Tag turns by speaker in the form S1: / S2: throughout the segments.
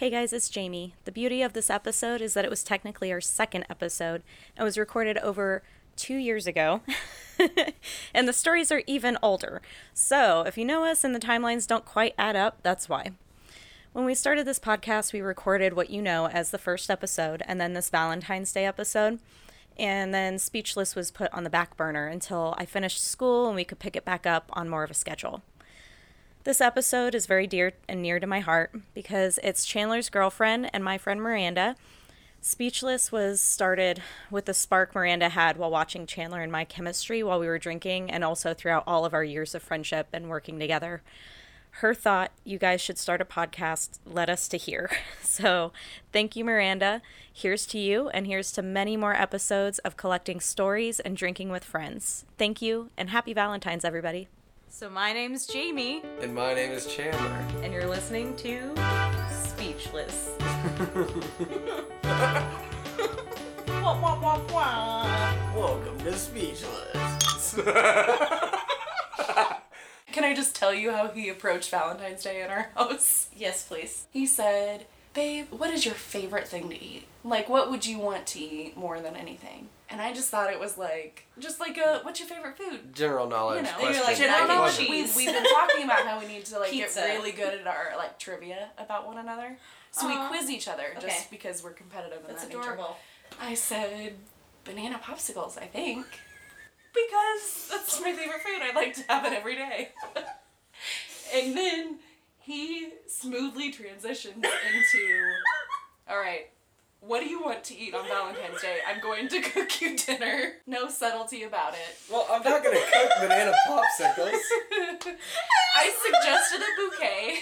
S1: Hey guys, it's Jamie. The beauty of this episode is that it was technically our second episode and was recorded over two years ago. and the stories are even older. So if you know us and the timelines don't quite add up, that's why. When we started this podcast, we recorded what you know as the first episode and then this Valentine's Day episode. And then Speechless was put on the back burner until I finished school and we could pick it back up on more of a schedule. This episode is very dear and near to my heart because it's Chandler's girlfriend and my friend Miranda. Speechless was started with the spark Miranda had while watching Chandler and my chemistry while we were drinking and also throughout all of our years of friendship and working together. Her thought, you guys should start a podcast, led us to here. So, thank you, Miranda. Here's to you, and here's to many more episodes of collecting stories and drinking with friends. Thank you, and happy Valentine's, everybody. So my name's Jamie,
S2: And my name is Chandler.
S1: and you're listening to Speechless. wah, wah, wah, wah.
S2: Welcome to Speechless.
S3: Can I just tell you how he approached Valentine's Day in our house?
S1: Yes, please.
S3: He said, Babe, what is your favorite thing to eat? Like, what would you want to eat more than anything? And I just thought it was like, just like a, what's your favorite food?
S2: General knowledge
S3: You know,
S2: question.
S1: you're like,
S3: General knowledge. We've, we've been talking about how we need to like
S1: Pizza.
S3: get really good at our like trivia about one another. So
S1: Aw.
S3: we quiz each other
S1: Okay.
S3: just because we're competitive
S1: That's
S3: that nature.
S1: adorable.
S3: I said banana popsicles, I think. Because that's my favorite food. I like to have it every day. and then he smoothly transitions into Alright, what do you want to eat on Valentine's Day? I'm going to cook you dinner. No subtlety about it.
S2: Well, I'm not gonna cook banana popsicles.
S3: I suggested a bouquet.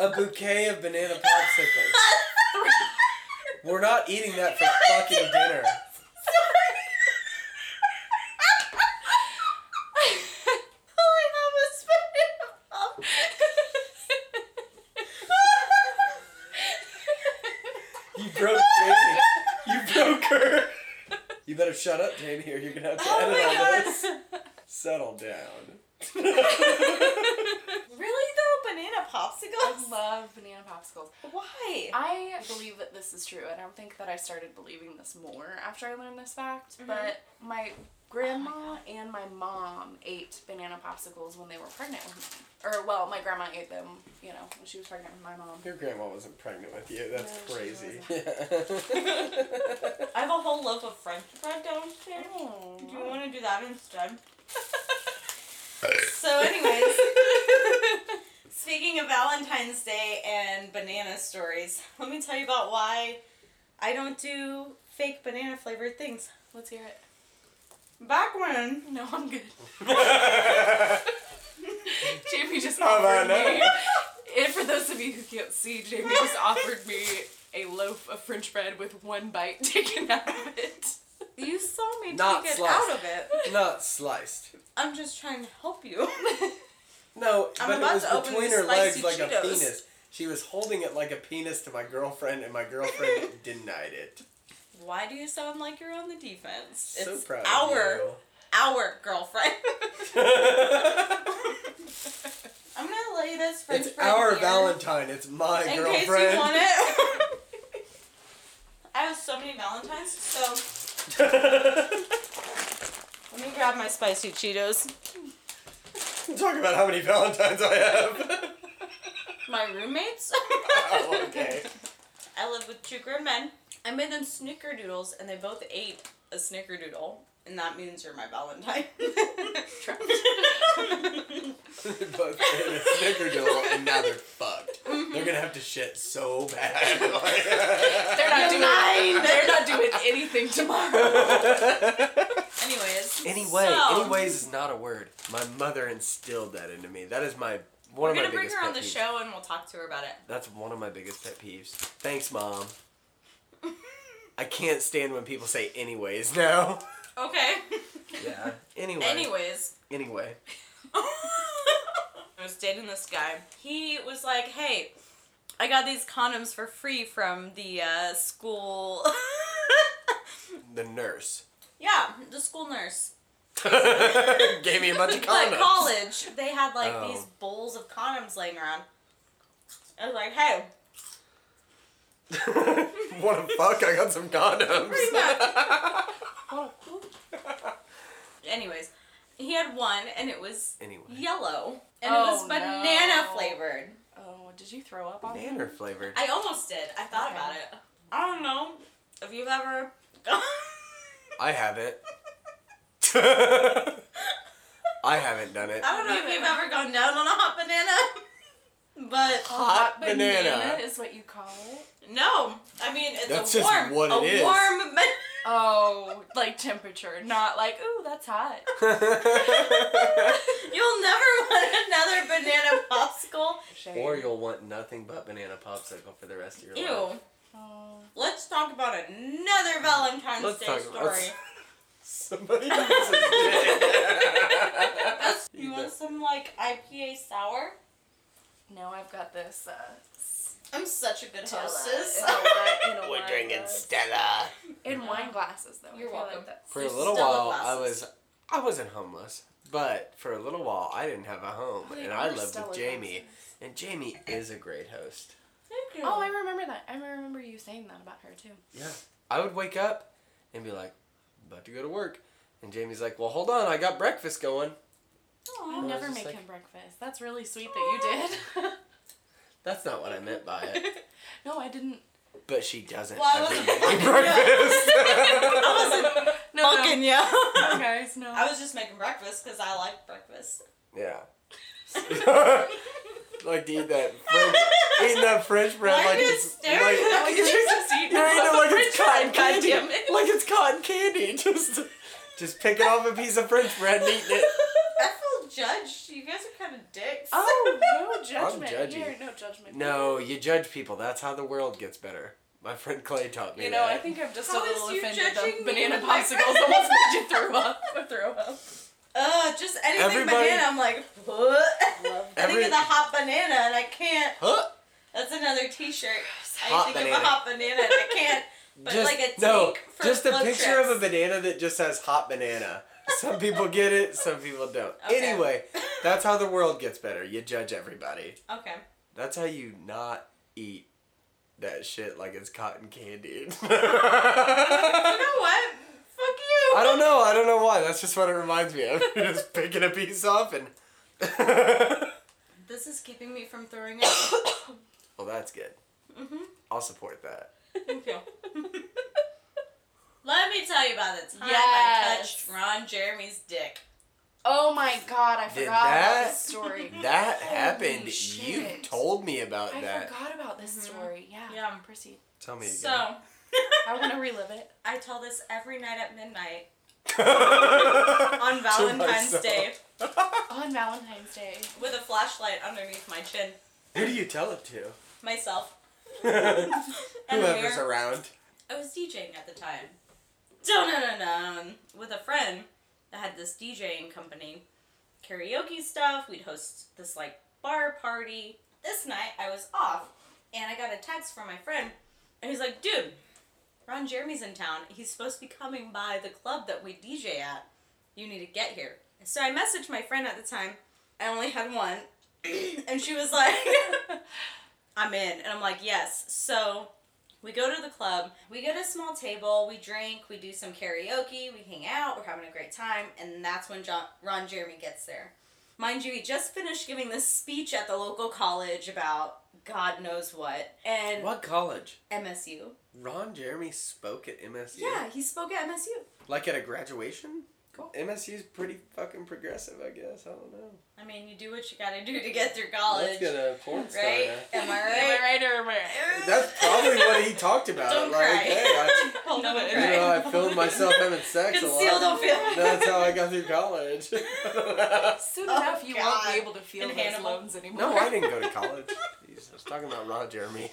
S2: A bouquet of banana popsicles. We're not eating that for fucking dinner.
S1: All I have is banana
S2: You broke Jamie. You broke her. You better shut up, Jamie, or you're gonna have to
S1: Oh
S2: edit
S1: my
S2: all
S1: god.
S2: this. Settle down.
S1: really though, banana popsicles.
S3: I love banana popsicles.
S1: Why?
S3: I believe that this is true. I don't think that I started believing this more after I learned this fact,
S1: Mm-hmm.
S3: but my
S1: Oh
S3: grandma and my mom ate banana popsicles when they were pregnant with me. Or, well, my grandma ate them, you know, when she was pregnant with my mom.
S2: Your grandma wasn't pregnant with you. That's
S3: No, she
S2: crazy.
S1: I have a whole loaf of French bread downstairs.
S3: Oh.
S1: Do you want to do that instead? so, anyways, speaking of Valentine's Day and banana stories, let me tell you about why I don't do fake banana flavored things.
S3: Let's hear it.
S1: Back when
S3: No, I'm good. Jamie just offered me. And for those of you who can't see, Jamie just offered me a loaf of French bread with one bite taken out of it.
S1: you saw me
S2: Not
S1: take it
S2: sliced.
S1: out of it,
S2: Not sliced.
S1: I'm just trying to help you.
S2: No,
S1: I'm
S2: but it
S1: about
S2: was
S1: to open
S2: between
S1: these
S2: her legs
S1: spicy
S2: like a
S1: Cheetos.
S2: penis. She was holding it like a penis to my girlfriend, and my girlfriend denied it.
S1: Why do you sound like you're on the defense?
S2: So
S1: it's
S2: proud
S1: our our girlfriend. I'm gonna lay this French
S2: it's our
S1: here
S2: Valentine. It's my
S1: in
S2: girlfriend.
S1: case you want it. I have so many Valentines, so let me grab my spicy Cheetos.
S2: Talk about how many Valentines I have.
S1: My roommates.
S2: oh, okay.
S1: I live with two grown men. I made them snickerdoodles, and they both ate a snickerdoodle, and that means you're my Valentine.
S2: They both ate a snickerdoodle, and now they're fucked. They're gonna have to shit so bad.
S3: They're not doing.
S1: mine.
S3: They're not doing anything tomorrow.
S1: Anyways.
S2: anyway,
S1: so,
S2: anyways is not a word. My mother instilled that into me. That is my one
S1: We're
S2: of my
S1: gonna bring her on the
S2: peeves.
S1: show, and we'll talk to her about it.
S2: That's one of my biggest pet peeves. Thanks, mom. I can't stand when people say anyways now.
S1: Okay.
S2: Yeah. Anyway.
S1: Anyways,
S2: Anyway.
S1: I was dating this guy. He was like, "Hey, I got these condoms for free from the uh, school."
S2: The nurse.
S1: yeah, the school nurse.
S2: Gave me a bunch of condoms.
S1: At college, they had like
S2: Oh.
S1: these bowls of condoms laying around. I was like, "Hey,
S2: Wanna fuck? I got some condoms.
S1: Pretty much.
S3: Oh,
S1: Anyways, he had one and it was
S2: Anyway.
S1: yellow and
S3: Oh,
S1: it was oh, banana
S3: no.
S1: flavored.
S3: oh, did you throw up on me?
S2: Banana flavored.
S1: I almost did. I thought
S3: Okay.
S1: about it. I don't know if you've ever.
S2: I haven't. I haven't done it.
S1: I don't know if you've ever gone down on a hot banana, but
S2: Hot banana.
S3: is what you call it.
S1: no. I mean, it's
S2: That's
S1: a
S2: just
S1: warm,
S2: what
S1: a
S2: it is.
S1: warm. Ba-
S3: Oh, like temperature, not like ooh, that's hot.
S1: You'll never want another banana popsicle.
S3: Shade.
S2: or you'll want nothing but banana popsicle for the rest of your
S1: Ew.
S2: life.
S3: Oh.
S1: Let's talk about another Valentine's
S2: Let's
S1: Day
S2: talk
S1: story.
S2: about somebody else's dick.
S1: you want some like IPA sour?
S3: No, I've got this. Uh,
S1: I'm such a good
S3: Stella
S1: hostess.
S3: in a in a
S2: We're drinking
S3: glass.
S2: Stella.
S3: in wine glasses though.
S1: You're welcome.
S3: Like that's
S2: For a little
S1: Stella
S2: while, I was, I wasn't homeless, but for a little while, I didn't have a home,
S3: They
S2: and I lived
S3: Stella
S2: with Jamie,
S3: glasses.
S2: and Jamie is a great host.
S1: Thank you.
S3: Oh, I remember that. I remember you saying that about her too.
S2: Yeah. I would wake up and be like, about to go to work, and Jamie's like, well, hold on, I got breakfast going.
S3: I never
S2: just
S3: make
S2: like-
S3: him breakfast. That's really sweet that you did.
S2: That's not what I meant by it.
S3: no, I didn't.
S2: But she doesn't
S1: Well, I
S2: ever
S1: wasn't-
S2: make
S1: Yeah.
S2: breakfast.
S1: I wasn't
S3: No,
S1: fucking
S3: no.
S1: you.
S3: no, guys, no.
S1: I was just making breakfast because I like breakfast.
S2: yeah. like to eat that French, eating that French bread
S1: Why
S2: like it's
S1: staring
S2: like,
S3: Like
S1: me?
S3: you're just eating
S2: you're eating it like it's cotton
S3: fry,
S2: candy.
S3: goddammit.
S2: Like it's cotton candy. Just, just picking off a piece of French bread and eating it.
S1: I feel judged. You guys are kind of dicks.
S3: Oh, no judgment I'm
S2: judgy.
S3: here. No judgment.
S2: No, you judge people. That's how the world gets better. My friend Clay taught me
S3: You know, I think I'm just
S1: How
S3: a little offended.
S1: judging
S3: The banana
S1: with my
S3: popsicles almost made you throw up. Or throw up.
S1: Uh, just anything
S2: Everybody-
S1: banana. I'm like, what?
S3: Love
S1: I think
S2: Every-
S1: of the hot banana and I can't.
S2: Huh?
S1: That's another T-shirt.
S2: Hot
S1: I think
S2: banana.
S1: of a hot banana and I can't. But
S2: just
S1: like a
S2: no,
S1: for
S2: just a picture
S1: trips.
S2: of a banana that just says hot banana. Some people get it, some people don't.
S1: Okay.
S2: Anyway, that's how the world gets better. You judge everybody.
S1: Okay.
S2: That's how you not eat that shit like it's cotton candy.
S1: You know what? Fuck you.
S2: I don't know. I don't know why. That's just what it reminds me of. You're just picking a piece off and.
S1: This is keeping me from throwing up.
S2: well, that's good.
S1: hmm
S2: I'll support that.
S1: Thank you. Let me tell you about the time I touched Ron Jeremy's dick.
S3: Oh my god, I
S2: Did
S3: forgot about
S2: that-
S3: this story.
S2: That
S3: Holy
S2: happened. You told me about
S3: I
S2: that.
S3: I forgot about this
S1: Mhm.
S3: story. Yeah.
S1: Yeah.
S3: Proceed.
S2: Tell me again.
S1: So,
S3: I want to relive it.
S1: I tell this every night at midnight
S2: on
S1: on Valentine's Day
S3: On Valentine's Day.
S1: with a flashlight underneath my chin.
S2: Who do you tell it to?
S1: Myself.
S2: Whoever's around.
S1: I was DJing at the time. Dun-dun-dun-dun. With a friend that had this DJing company. Karaoke stuff. We'd host this like bar party. This night I was off and I got a text from my friend and he's like, dude, Ron Jeremy's in town. He's supposed to be coming by the club that we DJ at. You need to get here. So I messaged my friend at the time. I only had one. and she was like, I'm in. And I'm like, yes. So we go to the club, we get a small table, we drink, we do some karaoke, we hang out, we're having a great time, and that's when John, Ron Jeremy gets there. Mind you, he just finished giving this speech at the local college about God knows what, and
S2: What college?
S1: MSU.
S2: Ron Jeremy spoke at MSU.
S1: Yeah, he spoke at MSU.
S2: Like at a graduation?
S1: Cool.
S2: MSU's pretty fucking progressive, I guess. I don't know.
S1: I mean, you do what you gotta do to get through college,
S2: Let's get a porn star
S1: right?
S2: now.
S1: Am I right? Am?
S3: I right or am I right?
S2: That's probably what he talked about.
S1: Don't
S2: like,
S1: cry.
S2: hey, I,
S3: Hold
S1: No,
S3: on.
S1: don't
S2: you know, I filmed myself having sex a
S1: Conceal,
S2: lot.
S1: don't feel.
S2: That's how I got through college.
S3: Soon
S1: Oh,
S3: enough, you won't be oh, able to feel
S1: And
S3: those
S1: Hannibal.
S3: loans anymore.
S2: no, I didn't go to college. Jeez, I was talking about Ron Jeremy.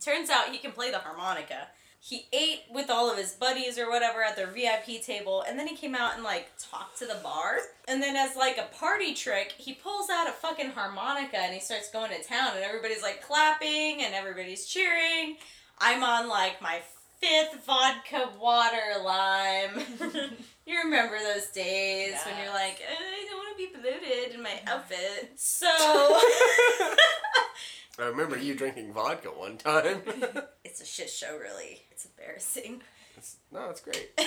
S1: Turns out he can play the harmonica. He ate with all of his buddies or whatever at their VIP table, and then he came out and like talked to the bar. And then, as like a party trick, he pulls out a fucking harmonica and he starts going to town, and everybody's like clapping and everybody's cheering. I'm on like my fifth vodka water lime. you remember those days when you're like, "Uh, I don't want to be polluted in my outfit. So.
S2: I remember you drinking vodka one time.
S1: It's a shit show, really. It's embarrassing.
S2: It's- no, it's great.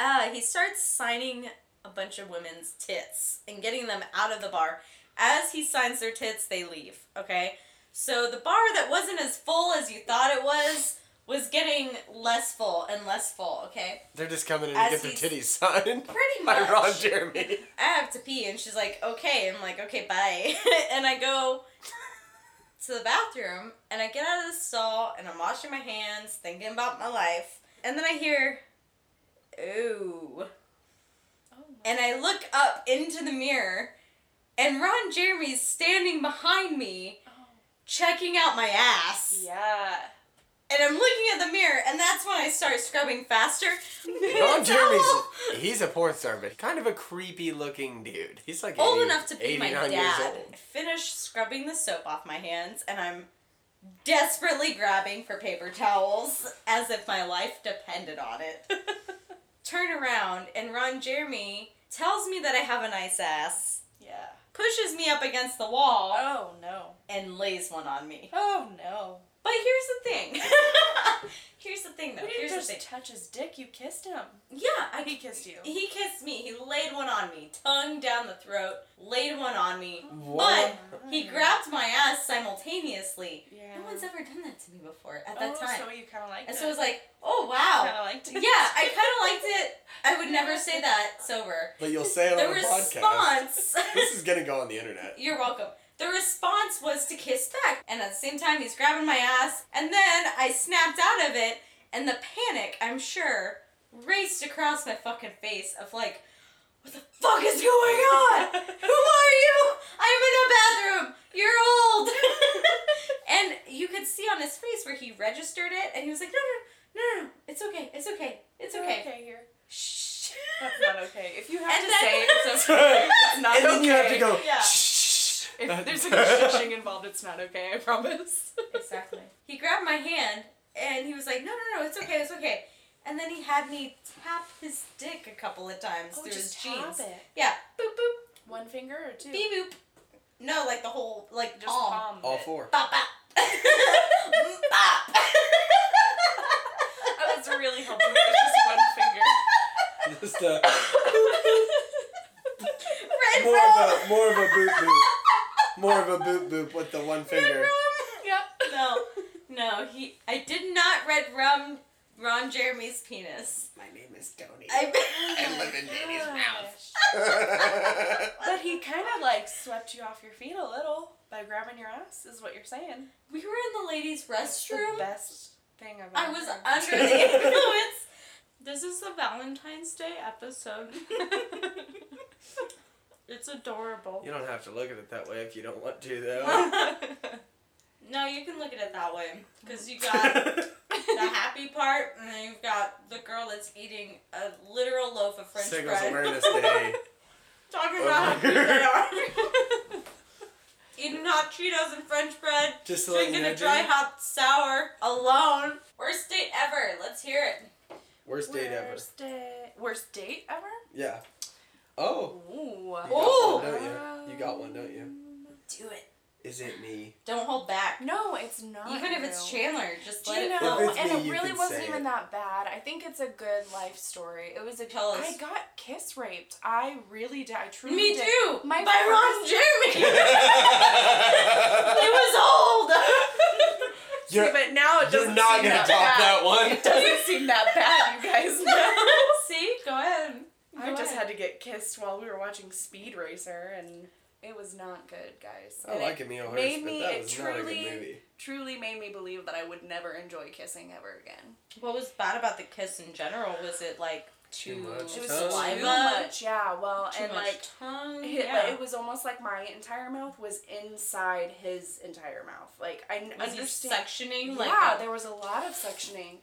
S1: Uh, he starts signing a bunch of women's tits and getting them out of the bar. As he signs their tits, they leave. Okay? So the bar that wasn't as full as you thought it was was getting less full and less full, okay?
S2: They're just coming in to get their
S1: he's-
S2: titties signed.
S1: Pretty
S2: By
S1: much.
S2: Ron Jeremy.
S1: I have to pee, and she's like, okay. I'm like, okay, bye. and I go to the bathroom, and I get out of the stall, and I'm washing my hands, thinking about my life. And then I hear, ooh.
S3: Oh,
S1: And I look up into the mirror, and Ron Jeremy's standing behind me, oh. checking out my ass.
S3: yeah.
S1: And I'm looking at the mirror, and that's when I start scrubbing faster.
S2: Ron Jeremy's he's a porn star, but kind of a creepy looking dude. He's like
S1: old
S2: 80
S1: enough to be my
S2: 89 years
S1: dad.
S2: old.
S1: I finish scrubbing the soap off my hands, and I'm desperately grabbing for paper towels as if my life depended on it. Turn around, and Ron Jeremy tells me that I have a nice ass,
S3: Yeah.
S1: pushes me up against the wall,
S3: Oh no.
S1: and lays one on me.
S3: Oh no.
S1: But here's the thing. here's the thing, though.
S3: You
S1: Here's
S3: didn't
S1: the
S3: just
S1: thing.
S3: touch his dick. You kissed him.
S1: Yeah, I
S3: He kissed you.
S1: He kissed me. He laid one on me, tongue down the throat, laid one on me.
S2: What?
S1: But he grabbed my ass simultaneously.
S3: Yeah.
S1: No one's ever done that to me before at that
S3: oh,
S1: time.
S3: So you kind of liked
S1: and
S3: it.
S1: so I was like, oh wow.
S3: Kind of liked it.
S1: Yeah, I kind of liked it. I would never say that sober.
S2: But you'll say it
S1: The
S2: on the podcast.
S1: response.
S2: This is gonna go on the internet.
S1: You're welcome. The response was to kiss back. And at the same time, he's grabbing my ass. And then I snapped out of it. And the panic, I'm sure, raced across my fucking face of like, what the fuck is going on? Who are you? I'm in a bathroom. You're old. and you could see on his face where he registered it. And he was like, no, no, no, no, no. It's okay. It's okay. It's okay.
S3: okay here.
S1: Shh.
S3: That's not okay. If you have
S1: And
S3: to
S1: then-
S3: say it's okay, it's not
S2: and
S3: okay.
S2: then you have to go.
S3: It's not okay. I promise.
S1: Exactly. He grabbed my hand and he was like, "No, no, no, it's okay, it's okay." And then he had me tap his dick a couple of times
S3: Oh,
S1: through
S3: just
S1: his jeans.
S3: it.
S1: Yeah, boop boop,
S3: One finger or two?
S1: beep boop. No, like the whole, like
S3: Just
S1: palm.
S3: palm.
S2: All
S3: it.
S2: four.
S1: Bop bop. bop.
S3: I was really hoping it was just one finger.
S2: Just uh,
S1: Red
S2: more
S1: rum.
S2: of a more of a boop boop. More of a boop boop with the one
S1: Red
S2: finger.
S1: rum.
S3: Yep.
S1: No, no, he. I did not red rum Ron Jeremy's penis.
S2: My name is Tony.
S1: I.
S2: I live in Danny's oh
S3: Gosh. But he kind of like swept you off your feet a little by grabbing your ass, is what you're saying.
S1: we were in the ladies'
S3: That's the
S1: restroom.
S3: best thing I've
S1: I
S3: ever
S1: was
S3: heard.
S1: under the influence. This is the Valentine's Day episode. It's adorable.
S2: You don't have to look at it that way if you don't want to, though.
S1: No, you can look at it that way. Because you got the happy part, and then you've got the girl that's eating a literal loaf of French
S2: Singles
S1: bread.
S2: Awareness Day.
S1: Talking
S2: Oh
S1: about how
S2: my
S1: cute they are. Eating hot Cheetos and French bread.
S2: Just to let you
S1: Drinking
S2: know,
S1: a dry
S2: Jenny,
S1: hot sour alone. Worst date ever. Let's hear it.
S2: worst date ever.
S3: Worst. Worst date ever?
S2: Yeah. Oh.
S3: Ooh.
S2: You got
S1: Ooh.
S2: one, don't you? You got one, don't you?
S1: Um, do it.
S2: Is it me?
S1: Don't hold back.
S3: No, it's not.
S1: Even if it's. Chandler, just
S3: Do
S1: let
S3: you
S1: it
S3: know?
S1: flow.
S3: And
S2: me,
S3: it really wasn't even
S2: it.
S3: that bad. I think it's a good life story. It was a.
S1: Tell us.
S3: I got kiss raped. I really did. I truly did.
S1: Me
S3: did.
S1: too.
S3: My
S1: by Ron Jeremy. it was old.
S2: You're,
S3: but now it
S2: you're
S3: doesn't seem
S2: gonna
S3: that
S2: top
S3: bad.
S2: that one.
S3: It doesn't seem that bad, you guys know.
S1: See, go ahead.
S3: I just had to get kissed while we were watching Speed Racer, and it was not good, guys.
S2: I
S3: And
S2: like
S3: it
S2: Emile Hirsch,
S3: made
S2: but
S3: me-
S2: that
S3: it
S2: was not a
S3: truly-
S2: good movie.
S3: truly made me believe that I would never enjoy kissing ever again.
S1: What was bad about the kiss in general? Was it like too,
S2: Too much
S3: It was
S2: Tongue?
S1: saliva?
S3: too much, yeah. Well,
S1: Too
S3: and
S1: much
S3: like
S1: tongue.
S3: It,
S1: yeah.
S3: like, it was almost like my entire mouth was inside his entire mouth. Like I n-
S1: was he
S3: understand.
S1: sectioning like
S3: yeah,
S1: a-
S3: there was a lot of sectioning,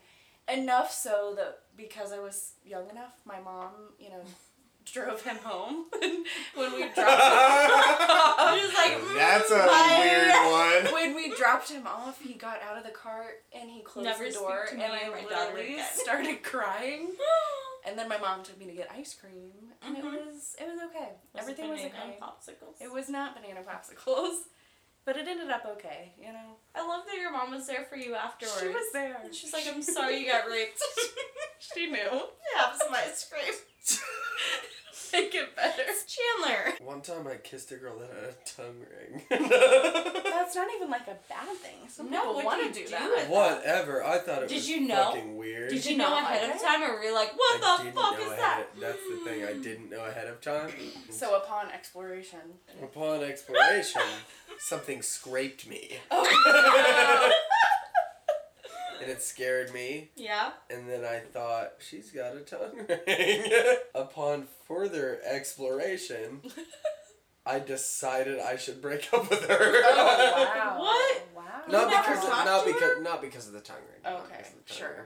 S3: enough so that because I was young enough, my mom, you know, drove him home when we dropped.
S1: He was like, mm,
S2: That's a
S1: bye.
S2: weird one.
S3: when we dropped him off, he got out of the car and he closed
S1: Never
S3: the door,
S1: to
S3: and
S1: me
S3: I
S1: my
S3: literally started crying. And then my mom took me to get ice cream, and
S1: Mhm.
S3: it was it was okay.
S1: Was it
S3: Everything was okay.
S1: popsicles.
S3: It was not banana popsicles. But it ended up okay, you know.
S1: I love that your mom was there for you afterwards.
S3: She was there.
S1: And she's like, I'm sorry you got raped.
S3: She knew.
S1: Yeah, Have some ice cream.
S3: Make it better.
S1: It's Chandler.
S2: One time I kissed a girl that had a tongue ring.
S3: That's not even like a bad thing. Some
S1: No,
S3: people want to do
S1: do
S3: that.
S2: Whatever. I thought it
S1: Did
S2: was
S1: you know?
S2: fucking weird.
S1: Did you
S3: not
S1: know ahead of
S3: it?
S1: time, or were you like, what
S2: I
S1: the
S2: didn't
S1: fuck
S2: know
S1: is
S2: ahead
S1: that?
S2: of- that's the thing. I hmm. didn't know ahead of time.
S3: So upon exploration.
S2: Upon exploration, something scraped me,
S3: Oh.
S2: and it scared me.
S1: Yeah.
S2: And then I thought she's got a tongue ring. Upon further exploration, I decided I should break up with her.
S3: oh wow.
S1: What?
S3: Wow.
S2: Not
S1: You
S2: because of, not because
S1: her?
S2: not because of the tongue ring.
S3: Okay,
S2: because of the tongue
S3: sure.
S2: ring.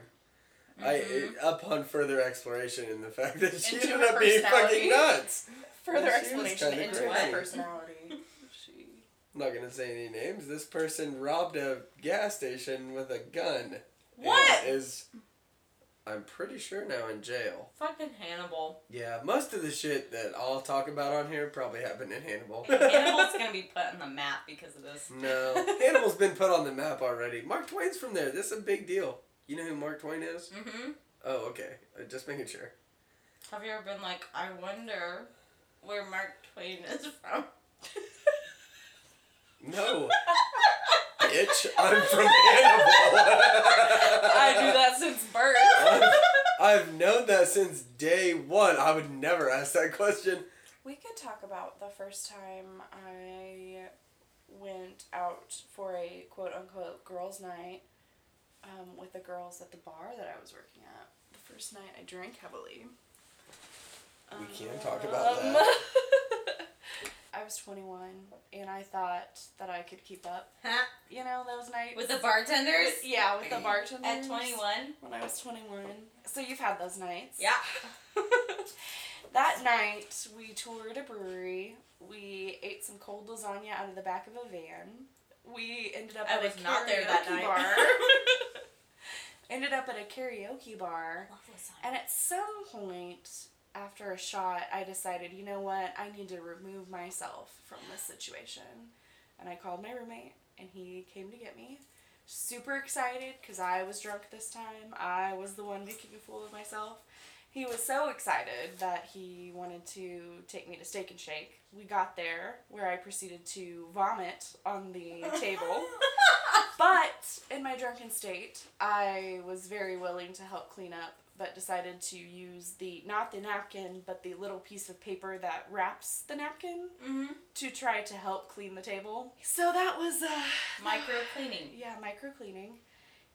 S2: I mm-hmm. upon further exploration in the fact that she
S3: Into
S2: ended up being fucking nuts.
S3: Further
S2: She was
S3: explanation
S2: kinda
S3: into
S2: crazy.
S3: her personality. She.
S2: I'm not gonna say any names. This person robbed a gas station with a gun.
S1: What?
S2: Is I'm pretty sure now in jail.
S1: Fucking Hannibal.
S2: Yeah, most of the shit that I'll talk about on here probably happened in Hannibal.
S1: Hannibal's gonna be put on the map because of this.
S2: no, Hannibal's been put on the map already. Mark Twain's from there. This is a big deal. You know who Mark Twain is?
S1: Mm-hmm.
S2: Oh, okay. Uh, Just making sure.
S1: Have you ever been like, I wonder where Mark Twain is from?
S2: No. Bitch, I'm from Hannibal.
S3: I do that since birth.
S2: I've, I've known that since day one. I would never ask that question.
S3: We could talk about the first time I went out for a quote unquote girls' night um, with the girls at the bar that I was working at. The first night I drank heavily.
S2: We can talk about
S3: Um,
S2: that.
S3: I was 21 and I thought that I could keep up. You know, those nights.
S1: With the bartenders?
S3: Yeah, with the bartenders.
S1: At 21?
S3: When I was 21. So you've had those nights.
S1: Yeah.
S3: that night, we toured a brewery. We ate some cold lasagna out of the back of a van. We ended up
S1: I
S3: at
S1: was
S3: a
S1: not there that night.
S3: bar. ended up at a karaoke bar.
S1: Love.
S3: And at some point after a shot, I decided, you know what, I need to remove myself from this situation. And I called my roommate, and he came to get me. Super excited because I was drunk this time. I was the one making a fool of myself. He was so excited that he wanted to take me to Steak and Shake. We got there, where I proceeded to vomit on the table. But in my drunken state, I was very willing to help clean up, but decided to use the not the napkin, but the little piece of paper that wraps the napkin
S1: mm-hmm.
S3: to try to help clean the table. So that was uh
S1: Micro cleaning.
S3: yeah, micro cleaning.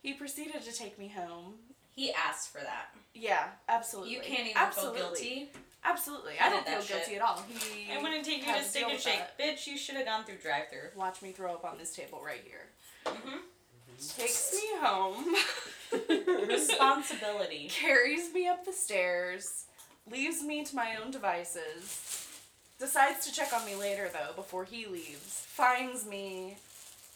S3: He proceeded to take me home.
S1: He asked for that.
S3: Yeah, absolutely.
S1: You can't even
S3: absolutely.
S1: feel guilty.
S3: Absolutely.
S1: I
S3: I don't feel guilty
S1: shit.
S3: at all. He
S1: I wouldn't take you to Steak and Shake.
S3: that.
S1: Bitch, you should have gone through drive through.
S3: Watch me throw up on this table right here.
S1: Mm-hmm.
S3: Takes me home.
S1: Responsibility.
S3: carries me up the stairs, leaves me to my own devices, decides to check on me later though before he leaves, finds me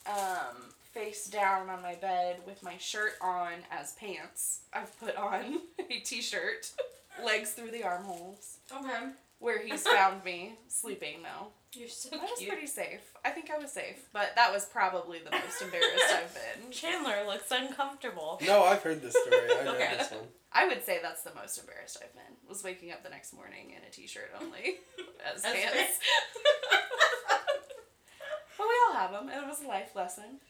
S3: um, face down on my bed with my shirt on as pants. I've put on a t-shirt, legs through the armholes,
S1: Okay.
S3: where he's found me sleeping though.
S1: You're so
S3: I was
S1: cute.
S3: pretty safe. I think I was safe, but that was probably the most embarrassed I've been.
S1: Chandler looks uncomfortable.
S2: No, I've heard this story. I know
S1: Okay.
S2: this one.
S3: I would say that's the most embarrassed I've been. Was waking up the next morning in a t-shirt only as
S1: As
S3: pants.
S1: pants.
S3: But we all have them. It was a life lesson.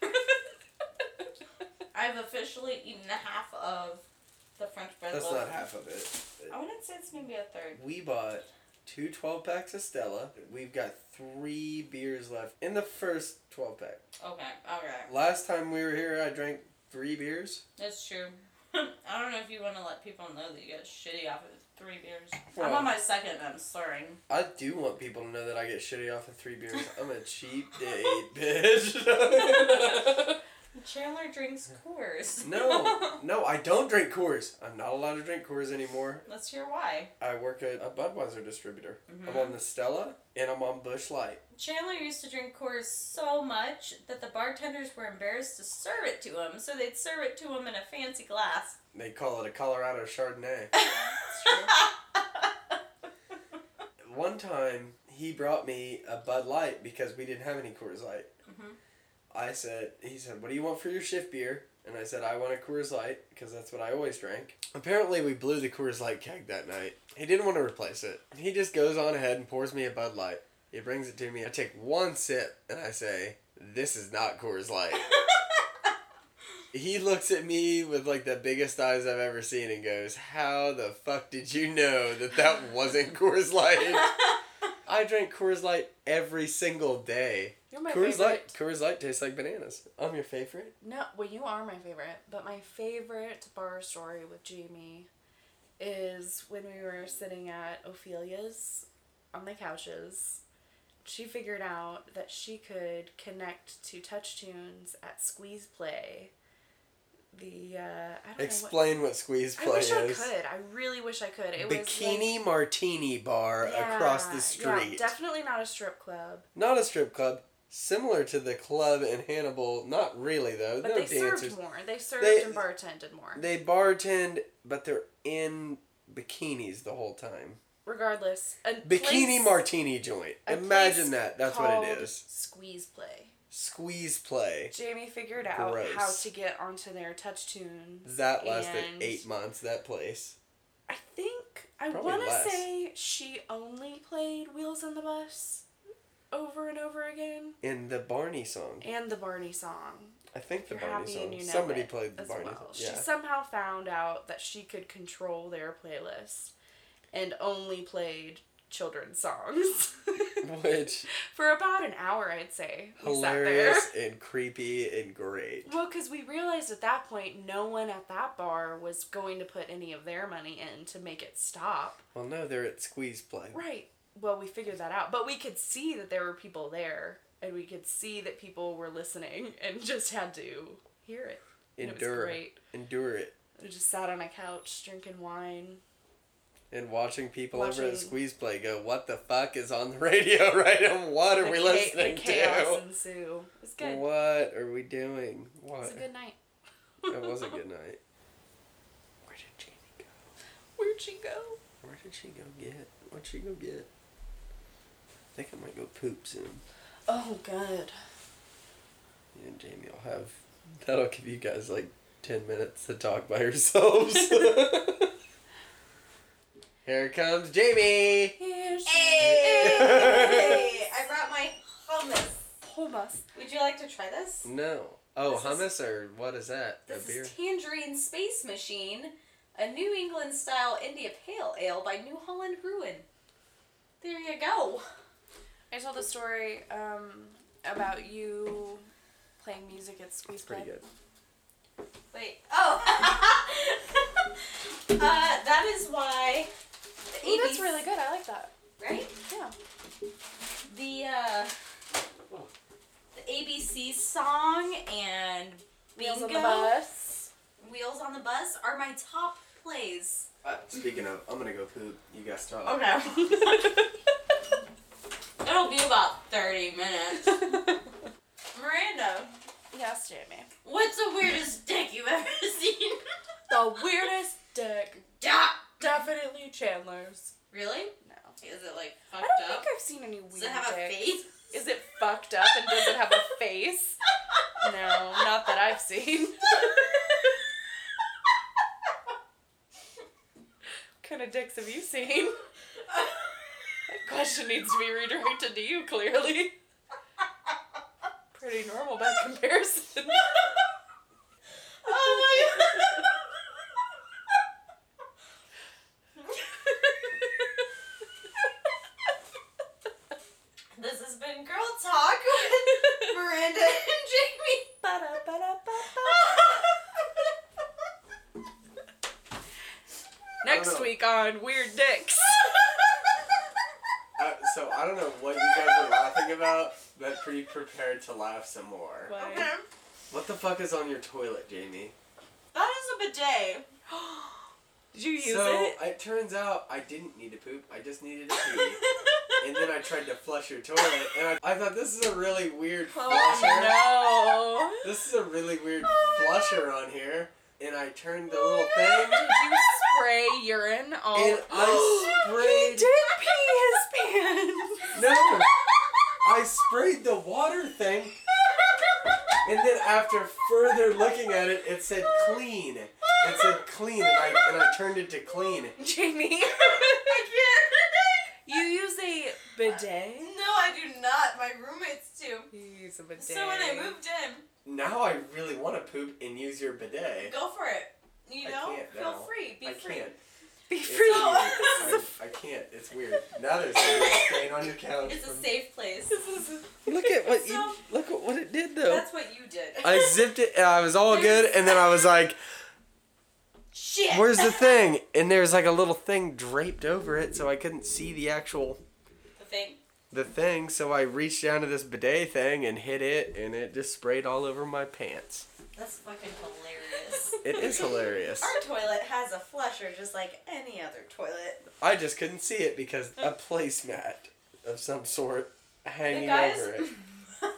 S1: I've officially eaten half of the French bread
S2: That's
S1: loaf.
S2: not half of it.
S1: I wouldn't say it's maybe a third.
S2: We bought two 12 packs of Stella. We've got three beers left in the first 12 pack.
S1: Okay, okay.
S2: Last time we were here, I drank three beers.
S1: That's true. I don't know if you want to let people know that you get shitty off of three beers. I'm on my second and I'm slurring.
S2: I do want people to know that I get shitty off of three beers. I'm a cheap date, bitch.
S1: Chandler drinks Coors.
S2: no, no, I don't drink Coors. I'm not allowed to drink Coors anymore.
S1: Let's hear why.
S2: I work at a Budweiser distributor. I'm
S1: Mhm.
S2: on the Stella and I'm on Busch Light.
S1: Chandler used to drink Coors so much that the bartenders were embarrassed to serve it to him, so they'd serve it to him in a fancy glass.
S2: They call it a Colorado Chardonnay. One time, he brought me a Bud Light because we didn't have any Coors Light.
S1: Mhm.
S2: I said, he said, what do you want for your shift beer? And I said, I want a Coors Light because that's what I always drank. Apparently, we blew the Coors Light keg that night. He didn't want to replace it. He just goes on ahead and pours me a Bud Light. He brings it to me. I take one sip and I say, this is not Coors Light. he looks at me with like the biggest eyes I've ever seen and goes, How the fuck did you know that that wasn't Coors Light? I drink Coors Light every single day.
S3: You're my
S2: Coors
S3: favorite.
S2: Light, Coors Light tastes like bananas. I'm your favorite.
S3: No, well, you are my favorite, but my favorite bar story with Jamie is when we were sitting at Ophelia's on the couches. She figured out that she could connect to TouchTunes at Squeeze Play. The uh, I don't know.
S2: Explain what squeeze
S3: what.
S2: play
S3: I wish
S2: is.
S3: I could. I really wish I could. It was
S2: Bikini
S3: like,
S2: Martini Bar
S3: Yeah,
S2: across the
S3: yeah,
S2: street.
S3: definitely not a strip club,
S2: Not a strip club. Similar to the club in Hannibal. Not really though.
S3: but
S2: no
S3: they
S2: dancers.
S3: served more. They served
S2: They-
S3: and bartended more.
S2: They bartend, but they're in bikinis the whole time.
S3: Regardless, a
S2: Bikini
S3: place-
S2: martini joint. Imagine that. That's what it is.
S3: Squeeze Play.
S2: Squeeze play.
S3: Jamie figured out
S2: Gross.
S3: how to get onto their TouchTunes.
S2: That lasted eight months. That place.
S3: I think I want to say she only played Wheels on the Bus over and over again,
S2: In the Barney song.
S3: and the Barney song.
S2: I think the Barney song.
S3: you know
S2: Somebody played the Barney
S3: well.
S2: song.
S3: She somehow found out that she could control their playlist, and only played children's songs.
S2: Which
S3: For about an hour, I'd say. We sat there.
S2: hilarious and creepy and great.
S3: Well, because we realized at that point no one at that bar was going to put any of their money in to make it stop.
S2: Well, no, they're at Squeeze Play.
S3: Right. Well, we figured that out. But we could see that there were people there, and we could see that people were listening and just had to hear it. And it was
S2: Endure.
S3: great.
S2: Endure it.
S3: We just sat on a couch drinking wine.
S2: And watching people over at Squeeze Play go, what the fuck is on the radio right now? What are
S3: The
S2: we
S3: cha-
S2: listening
S3: the chaos
S2: to?
S3: ensue. It was good.
S2: What are we doing?
S3: It
S2: What?
S3: was a good night.
S2: It was a good night. Where did Jamie go?
S3: Where'd she go?
S2: Where did she go get? What'd she go get? I think I might go poop soon.
S3: Oh, good.
S2: Me and Jamie will have. That'll give you guys like 10 minutes to talk by yourselves. Here comes Jamie!
S3: Here she
S1: Hey! I brought my hummus.
S3: Hummus.
S1: Would you like to try this?
S2: No. Oh,
S1: This is-
S2: hummus or what is that?
S1: This
S2: a beer?
S1: is Tangerine Space Machine, a New England style India Pale Ale by New Holland Ruin. There you go.
S3: I told a story um, about you playing music at Squeeze
S2: Pretty
S3: Play.
S2: good.
S1: Wait. Oh. uh, that is why. The
S3: Ooh, that's really good. I like that.
S1: Right?
S3: Yeah.
S1: The uh, the ABC song and
S3: Wheels on the bus.
S1: Wheels on the Bus are my top plays.
S2: Uh, speaking of, I'm gonna go poop. You guys talk.
S1: Okay. It'll be about 30 minutes. Miranda,
S3: yes, Jamie.
S1: what's the weirdest dick you've ever seen?
S3: The weirdest dick.
S1: Duh.
S3: Definitely Chandler's.
S1: Really?
S3: No.
S1: Is it like fucked up?
S3: I don't
S1: up?
S3: think I've seen any weird
S1: Does it have a face?
S3: Is it fucked up and does it have a face? No, not that I've seen. what kind of dicks have you seen? That question needs to be redirected to you, clearly. Pretty normal by comparison.
S1: oh my god. This has been Girl Talk with Miranda and Jamie.
S3: Next
S2: know.
S3: week on Weird Dicks.
S2: Uh, so I don't know what you guys are laughing about, but be prepared to laugh some more.
S3: Why?
S1: Okay.
S2: What the fuck is on your toilet, Jamie?
S1: That is a bidet.
S3: Did you use
S2: so
S3: it?
S2: turns out I didn't need to poop. I just needed to pee. and then I tried to flush your toilet, and I, I thought this is a really weird oh, flusher.
S3: Oh
S2: This is a really weird oh, flusher on here. And I turned the oh, little thing,
S3: no! Did you spray urine all?
S2: and I sprayed.
S3: He did pee his pants.
S2: No, I sprayed the water thing And then after further looking at it, it said clean. It said clean, and I and I turned it to clean.
S3: Jamie,
S1: I can't.
S3: you use a bidet?
S1: No, I do not. My roommates do.
S3: You use a bidet.
S1: So when I moved in,
S2: Now I really want to poop and use your bidet.
S1: go for it. You
S2: I
S1: know,
S2: can't
S1: feel
S2: now.
S1: free. Be
S2: I
S1: free.
S2: can't.
S3: Be
S2: It's
S3: free.
S2: weird. I, I can't. It's weird. Now there's a stain on your couch.
S1: It's a safe place.
S2: Look at what
S1: So-
S2: you look at what it did though.
S1: That's what you did.
S2: I zipped it and I was all good and then I was like,
S1: Shit.
S2: Where's the thing? And there's like a little thing draped over it so I couldn't see the actual
S1: the thing?
S2: the thing, so I reached down to this bidet thing and hit it and it just sprayed all over my pants.
S1: That's fucking hilarious.
S2: It is hilarious.
S1: Our toilet has a flusher just like any other toilet.
S2: I just couldn't see it because a placemat of some sort hanging
S1: guys-
S2: over it.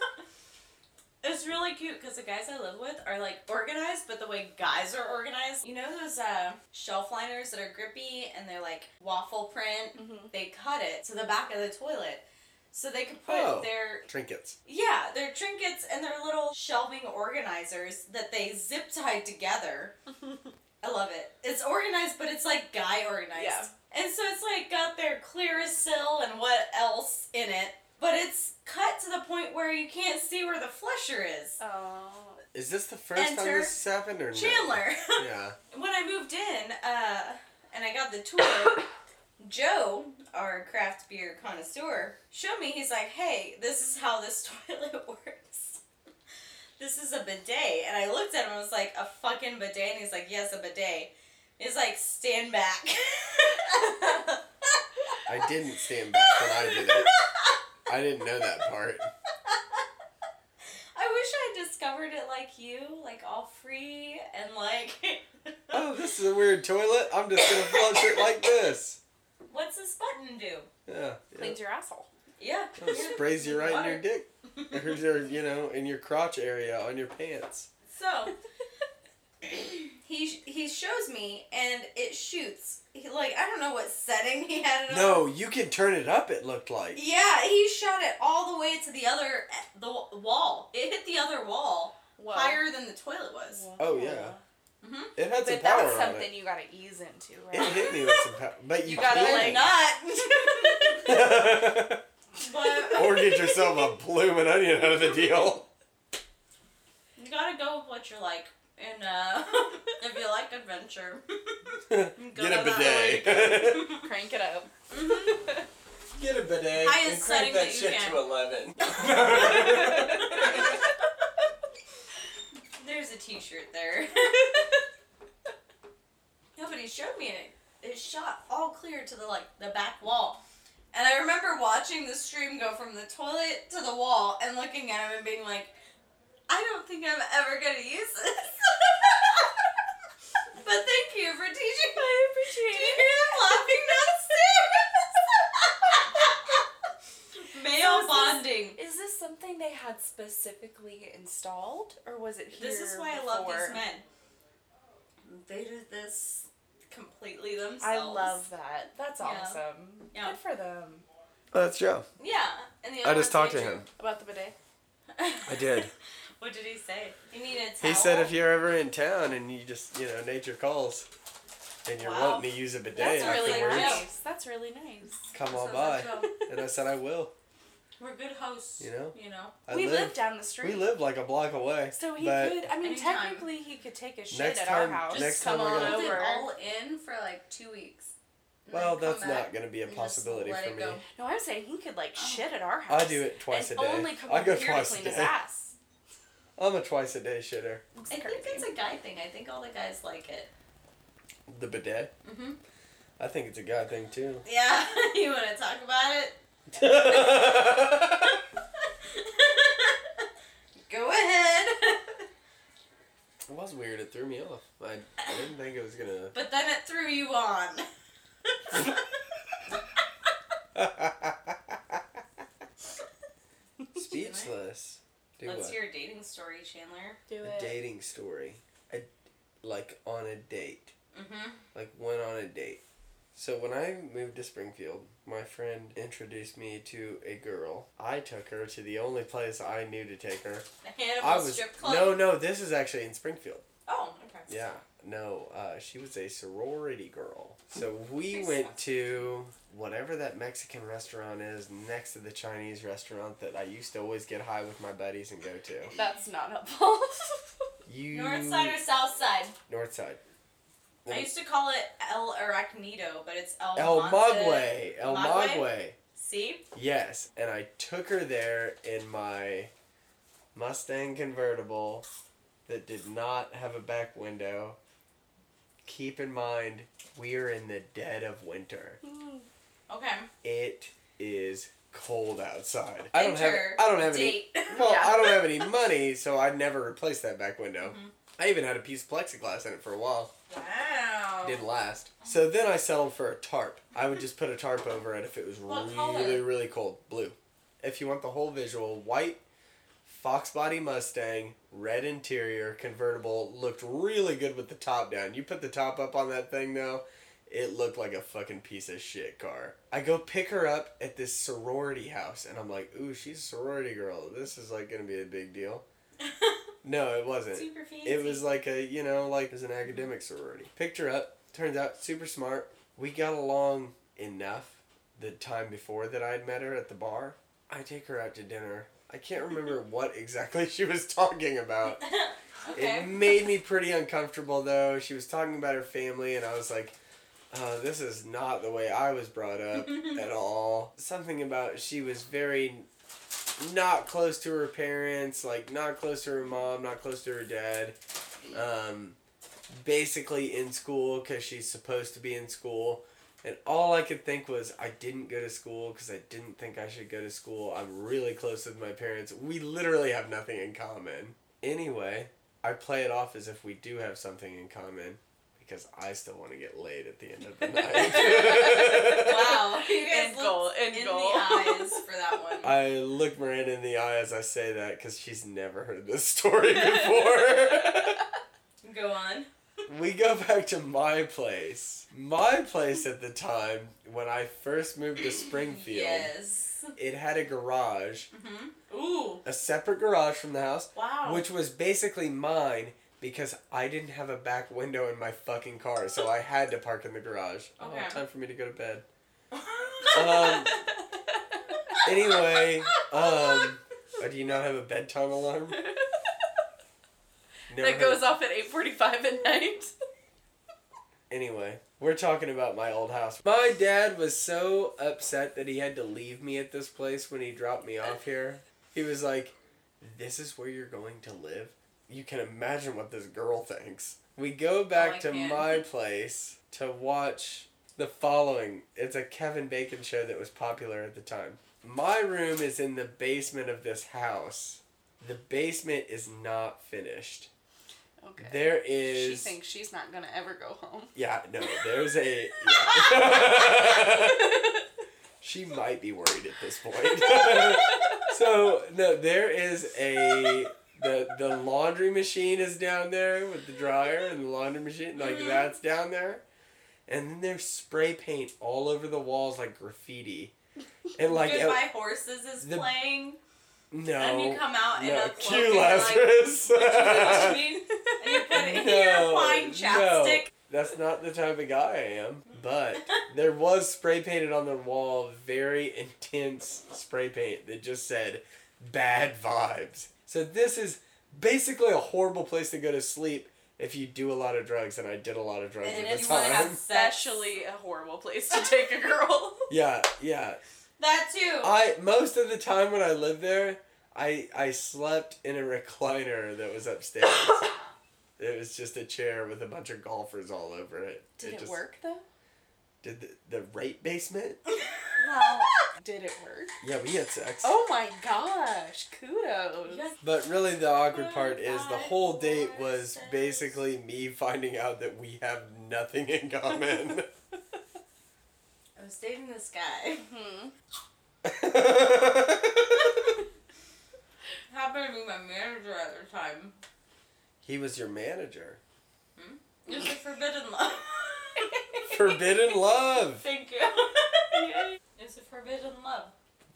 S1: It's really cute because the guys I live with are like organized, but the way guys are organized, you know those uh, shelf liners that are grippy and they're like waffle print.
S3: Mhm.
S1: They cut it to the back of the toilet, so they could put
S2: Oh.
S1: their
S2: Trinkets.
S1: yeah their trinkets and their little shelving organizers that they zip tied together. I love it. It's organized, but it's like guy organized.
S3: Yeah.
S1: And so it's like got their Clearasil and what else in it, but it's cut to the point where you can't see where the flusher is.
S3: Oh.
S2: Is this the first time
S1: Enter
S2: this has happened or no?
S1: Chandler.
S2: Yeah.
S1: when I moved in, uh, and I got the tour, Joe, our craft beer connoisseur, showed me. He's like, "Hey, this is how this toilet works. This is a bidet." And I looked at him. and was like, "A fucking bidet?" And he's like, "Yes, a bidet." He's like, "Stand back."
S2: I didn't stand back when I did it. I didn't know that part.
S1: I wish I discovered it like you, like all free and like.
S2: Oh, this is a weird toilet. I'm just gonna flush it like this.
S1: What's this button do?
S2: Yeah. yeah.
S3: Cleans your asshole.
S1: Yeah.
S2: It sprays you right in your
S1: Water.
S2: dick. Or your, you know, in your crotch area on your pants.
S1: So he he shows me and it shoots. He, like I don't know what setting he had it on.
S2: No, you can turn it up. It looked like.
S1: Yeah, he shot it all the way to the other the wall. It hit the other wall
S3: Whoa.
S1: higher than the toilet was.
S2: Oh yeah.
S1: Mhm.
S2: It had some
S3: But that
S2: power
S3: was
S2: on
S3: something
S2: it.
S3: you gotta ease into, right?
S2: It hit me with some power, but you,
S3: You gotta,
S2: can.
S3: like-
S1: Not. but
S2: or get yourself a bloomin' onion out of the deal.
S1: you gotta go with what you're like. And uh, if you like adventure, Go
S2: Get a
S1: down that
S2: bidet.
S3: Crank it up.
S2: Get a bidet
S1: Highest
S2: and crank
S1: setting
S2: that
S1: that
S2: shit
S1: can.
S2: to eleven.
S1: There's a T-shirt there. Nobody showed me it. It shot all clear to the like the back wall, and I remember watching the stream go from the toilet to the wall and looking at him and being like, "I don't think I'm ever gonna use this." but thank you for teaching.
S3: I appreciate
S1: Do you hear them laughing downstairs? Male
S3: So is this-
S1: bonding.
S3: Is this something they had specifically installed, or was it here?
S1: This is why I love these men. They did this completely themselves.
S3: I love that. That's awesome.
S1: Yeah.
S3: Good for them.
S2: That's Joe.
S1: Yeah, and the
S2: I just talked to him.
S3: About the bidet.
S2: I did.
S1: what did he say? He needed.
S2: He said if you're ever in town and you just, you know, nature calls and you're
S1: Wow.
S2: wanting to use a bidet
S3: That's really
S1: afterwards,
S3: nice. That's really nice.
S2: come
S1: So
S2: on by. And I said I will.
S1: We're good hosts.
S2: You know?
S1: You know.
S2: I
S3: we
S2: live,
S3: live down the street.
S2: we live like a block away.
S3: So he could. I mean,
S1: Anytime.
S3: technically, he could take a shit
S2: Next
S3: at
S2: time-
S3: our house.
S1: Just
S2: next
S3: come
S2: time we're
S3: on
S2: gonna-
S1: it
S3: over.
S1: all in for like two weeks.
S2: Well, that's not going to be a possibility for me.
S1: go.
S3: No, I'm saying he could like shit at our house.
S2: I do it twice a
S3: and
S2: day.
S3: only come
S2: I go
S3: here to
S2: twice a
S3: clean his
S2: day.
S3: ass.
S2: I'm a twice a day shitter.
S1: I think
S3: crazy.
S1: it's a guy thing. I think all the guys like it.
S2: The bidet?
S1: Mhm.
S2: I think it's a guy thing too.
S1: Yeah. you want to talk about it? Go ahead.
S2: It was weird. It threw me off. I, I didn't think it was gonna.
S1: but then it threw you on.
S2: Speechless. Do
S1: What's
S2: what?
S1: a dating story, Chandler?
S3: do
S2: A
S3: it.
S2: dating story. I, like on a date.
S1: Mm-hmm.
S2: Like went on a date. So when I moved to Springfield, my friend introduced me to a girl. I took her to the only place I knew to take her.
S4: The Hannibal
S2: I was
S4: strip club.
S2: no, no. This is actually in Springfield.
S4: Oh, okay.
S2: Yeah, no. Uh, she was a sorority girl. So we went to whatever that Mexican restaurant is next to the Chinese restaurant that I used to always get high with my buddies and go to.
S3: That's not helpful.
S2: You
S4: North side or south side?
S2: North side.
S4: I used to call it El Arachnito, but it's El,
S2: El
S4: Monte-.
S2: El?
S4: Magwe. See?
S2: Yes, and I took her there in my Mustang convertible that did not have a back window. Keep in mind, we're in the dead of winter.
S4: Okay.
S2: It is cold outside. I don't have
S4: Enter
S2: I don't have any
S4: date.
S2: Well,
S3: Yeah.
S2: I don't have any money, so I never replaced that back window.
S4: Mhm.
S2: I even had a piece of plexiglass in it for a while.
S4: Wow.
S2: Didn't last. So then I settled for a tarp. I would just put a tarp over it if it was
S4: What
S2: really,
S4: color?
S2: really cold. Blue. If you want the whole visual, white, fox body Mustang, red interior, convertible, looked really good with the top down. You put the top up on that thing though, it looked like a fucking piece of shit car. I go pick her up at this sorority house and I'm like, ooh, she's a sorority girl. This is like gonna be a big deal. No, it wasn't.
S4: Super fancy.
S2: It was like a, you know, like as an academic sorority. Picked her up. Turns out super smart. We got along enough the time before that I'd met her at the bar. I take her out to dinner. I can't remember what exactly she was talking about.
S4: okay.
S2: It made me pretty uncomfortable though. She was talking about her family and I was like, uh, this is not the way I was brought up at all. Something about she was very not close to her parents, like not close to her mom, not close to her dad. Um, basically in school because she's supposed to be in school. And all I could think was, I didn't go to school because I didn't think I should go to school. I'm really close with my parents. We literally have nothing in common. Anyway, I play it off as if we do have something in common because I still want to get laid at the end of the night.
S4: Wow. You guys
S3: End goal, end
S4: in
S3: goal.
S4: the eyes for that one.
S2: I look Miranda in the eye as I say that because she's never heard this story before.
S4: Go on.
S2: we go back to my place. My place at the time, when I first moved to Springfield,
S4: Yes.
S2: it had a garage,
S4: Mm-hmm.
S3: Ooh.
S2: a separate garage from the house,
S4: Wow.
S2: which was basically mine because I didn't have a back window in my fucking car, so I had to park in the garage. Oh, time for me to go to bed. Um, Anyway, um, oh, do you not have a bedtime alarm? Never
S3: that
S2: heard-
S3: goes off at 8.45 at night.
S2: Anyway, we're talking about my old house. My dad was so upset that he had to leave me at this place when he dropped me off here. He was like, This is where you're going to live? You can imagine what this girl thinks. We go back
S4: I
S2: to
S4: can.
S2: my place to watch the following. It's a Kevin Bacon show that was popular at the time. My room is in the basement of this house. The basement is not finished.
S3: Okay.
S2: There is.
S3: She thinks she's not gonna ever go home.
S2: Yeah, no, there's a. yeah. she might be worried at this point. so no, there is a the the laundry machine is down there with the dryer and the laundry machine like
S4: Mhm.
S2: that's down there, and then there's spray paint all over the walls like graffiti, and like it-
S4: Goodbye Horses is
S2: the-
S4: playing.
S2: no,
S4: and you come out in
S2: no,
S4: a cloak
S2: cue
S4: and you're like,
S2: Lazarus.
S4: And you put it in your
S2: No,
S4: fine
S2: no. That's not the type of guy I am. But there was spray painted on the wall, very intense spray paint that just said bad vibes. So this is basically a horrible place to go to sleep if you do a lot of drugs, and I did a lot of drugs
S4: And
S2: at the
S4: you wanna
S2: time.
S3: Especially a horrible place to take a girl.
S2: Yeah, yeah.
S4: That too.
S2: I most of the time when I lived there, I I slept in a recliner that was upstairs. it was just a chair with a bunch of golfers all over it.
S3: Did it,
S2: just-
S3: work though?
S2: Did the, the rape basement?
S3: Well, did it work?
S2: Yeah, we had sex.
S3: Oh my gosh! Kudos.
S4: Yes.
S2: But really, the awkward part
S4: Good
S2: is the whole date was basically me finding out that we have nothing in common.
S4: I was dating this guy.
S3: hmm
S4: Happened to be my manager at the time.
S2: he was your manager.
S4: It was a forbidden love.
S2: Forbidden love.
S1: Thank you. It's a forbidden love.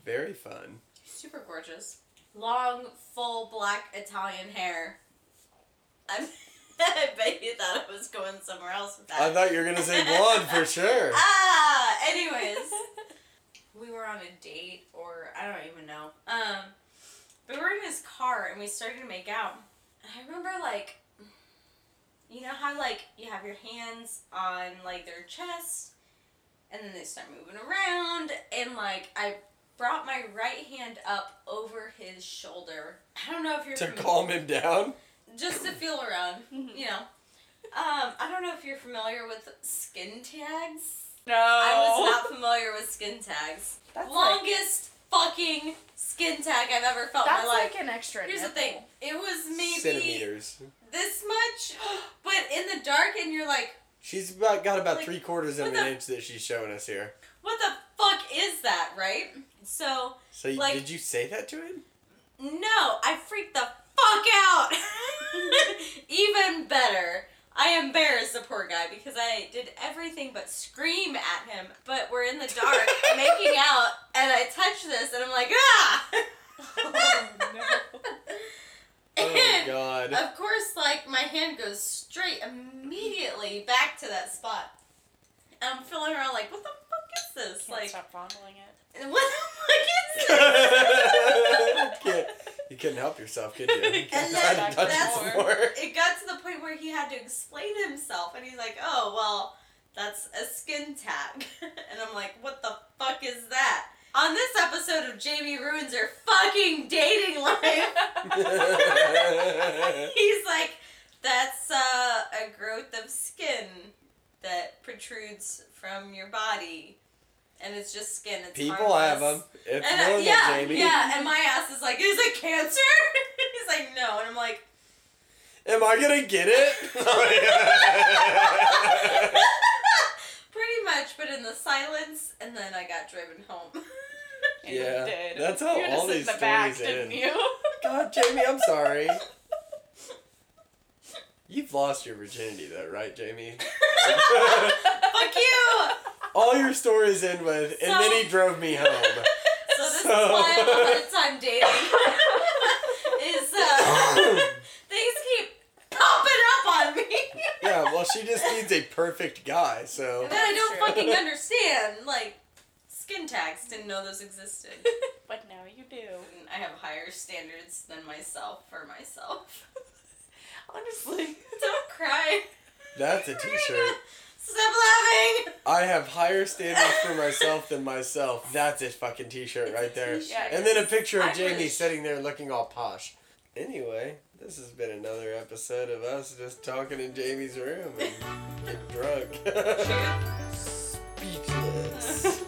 S2: Very fun.
S1: Super gorgeous. Long, full black Italian hair. I'm, I bet you thought I was going somewhere else with that.
S2: I thought you were gonna say blonde for sure.
S1: Ah, anyways. we were on a date, or I don't even know. Um, we were in his car and we started to make out. I remember, like, you know how, like, you have your hands on, like, their chest, and then they start moving around, and, like, I brought my right hand up over his shoulder. I don't know if you're
S2: To
S1: familiar-
S2: calm him down.
S1: just to feel around, you know. Um, I don't know if you're familiar with skin tags.
S3: No.
S1: I was not familiar with skin tags.
S3: That's like,
S1: Longest fucking skin tag I've ever felt in my life.
S3: like an extra.
S1: Here's the thing. It was maybe
S2: Centimeters.
S1: this much, but in the dark, and you're like,
S2: She's about got about
S1: Like,
S2: three quarters of an
S1: the-
S2: inch that she's showing us here.
S1: what the fuck is that, right? So,
S2: So you-
S1: Like-
S2: did you say that to him?
S1: no, I freaked the fuck out. Even better. I embarrassed the poor guy because I did everything but scream at him. But we're in the dark, making out, and I touch this, and I'm like, ah!
S2: Oh
S1: And
S2: God.
S1: of course, like my hand goes straight immediately back to that spot. And I'm feeling around like, what the fuck is this?
S3: Can't
S1: like,
S3: stop fondling it.
S1: what the fuck is this?
S2: Can't- you couldn't help yourself, could you? You
S1: And then
S2: to touch it
S1: that's-
S2: more.
S1: it got to the point where he had to explain himself, and he's like, "Oh, well, that's a skin tag," and I'm like, "What the fuck is that?" On this episode of Jamie ruins her fucking dating life, he's like, "That's uh, a growth of skin that protrudes from your body." And it's just skin. It's
S2: People have them. It's
S1: And uh,
S2: normal,
S1: yeah,
S2: Jamie.
S1: yeah, and my ass is like, is it cancer? He's like, no, and I'm like,
S2: Am I gonna get it?
S1: pretty much, but in the silence, and then I got driven home.
S3: And
S2: Yeah,
S3: did.
S2: that's how
S3: you
S2: all these
S3: in the back,
S2: stories
S3: didn't
S2: end.
S3: you?
S2: God, Jamie, I'm sorry. You've lost your virginity, though, right, Jamie?
S1: Fuck you!
S2: All your stories end with, and then he drove me home.
S1: So this
S2: So-
S1: is why I have a hard time dating. is uh, things keep popping up on me.
S2: yeah, well, she just needs a perfect guy, so.
S1: that I don't fucking understand. Like, skin tags, didn't know those existed.
S3: but now you do.
S1: And I have higher standards than myself for myself.
S3: Honestly.
S1: Don't cry.
S2: That's a t shirt.
S1: Stop laughing.
S2: I have higher standards for myself than myself. That's a fucking t shirt
S1: It's
S2: right there.
S1: t-shirt.
S2: And then a picture of
S1: I'm
S2: Jamie
S1: really-
S2: sitting there looking all posh. Anyway, this has been another episode of us just talking in Jamie's room and getting drunk. Speechless.